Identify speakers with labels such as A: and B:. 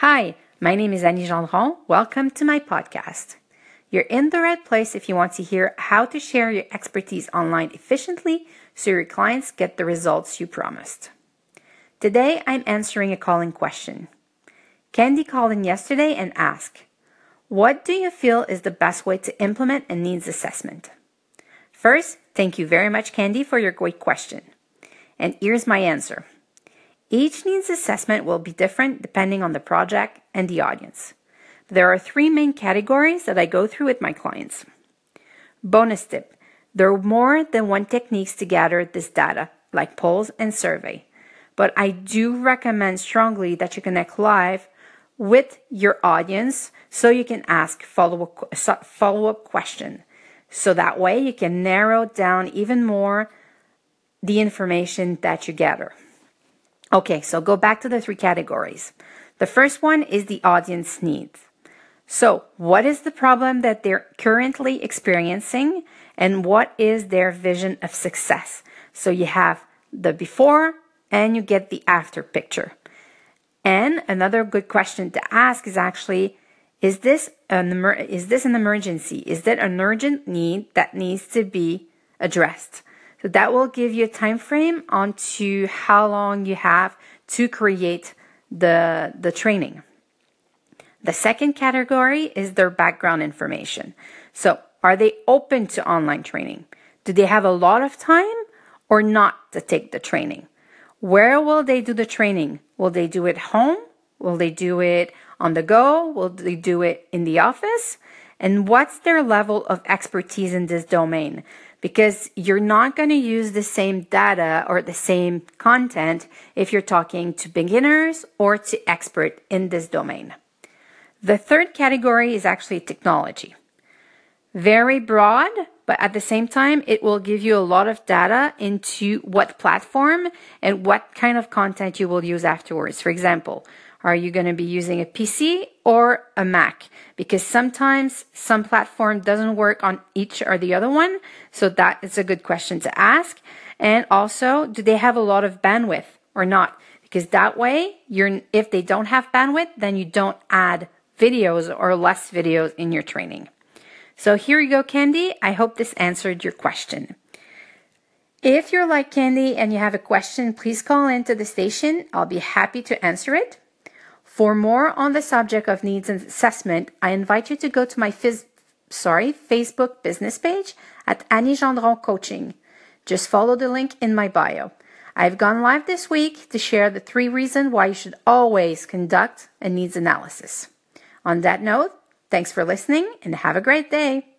A: Hi, my name is Annie Gendron. Welcome to my podcast. You're in the right place if you want to hear how to share your expertise online efficiently so your clients get the results you promised. Today, I'm answering a calling question. Candy called in yesterday and asked, What do you feel is the best way to implement a needs assessment? First, thank you very much, Candy, for your great question. And here's my answer. Each needs assessment will be different depending on the project and the audience. There are three main categories that I go through with my clients. Bonus tip there are more than one techniques to gather this data, like polls and survey. But I do recommend strongly that you connect live with your audience so you can ask follow-up follow-up question. So that way you can narrow down even more the information that you gather. Okay, so go back to the three categories. The first one is the audience needs. So, what is the problem that they're currently experiencing and what is their vision of success? So, you have the before and you get the after picture. And another good question to ask is actually is this an is this an emergency? Is that an urgent need that needs to be addressed? So that will give you a time frame onto how long you have to create the, the training. The second category is their background information. So are they open to online training? Do they have a lot of time or not to take the training? Where will they do the training? Will they do it home? Will they do it on the go? Will they do it in the office? And what's their level of expertise in this domain? Because you're not going to use the same data or the same content if you're talking to beginners or to expert in this domain. The third category is actually technology. Very broad, but at the same time, it will give you a lot of data into what platform and what kind of content you will use afterwards. For example, are you going to be using a PC or a Mac? Because sometimes some platform doesn't work on each or the other one. So that is a good question to ask. And also, do they have a lot of bandwidth or not? Because that way, you're, if they don't have bandwidth, then you don't add videos or less videos in your training. So here you go, Candy. I hope this answered your question. If you're like Candy and you have a question, please call into the station. I'll be happy to answer it. For more on the subject of needs assessment, I invite you to go to my phys- sorry, Facebook business page at Annie Gendron Coaching. Just follow the link in my bio. I've gone live this week to share the three reasons why you should always conduct a needs analysis. On that note, thanks for listening and have a great day.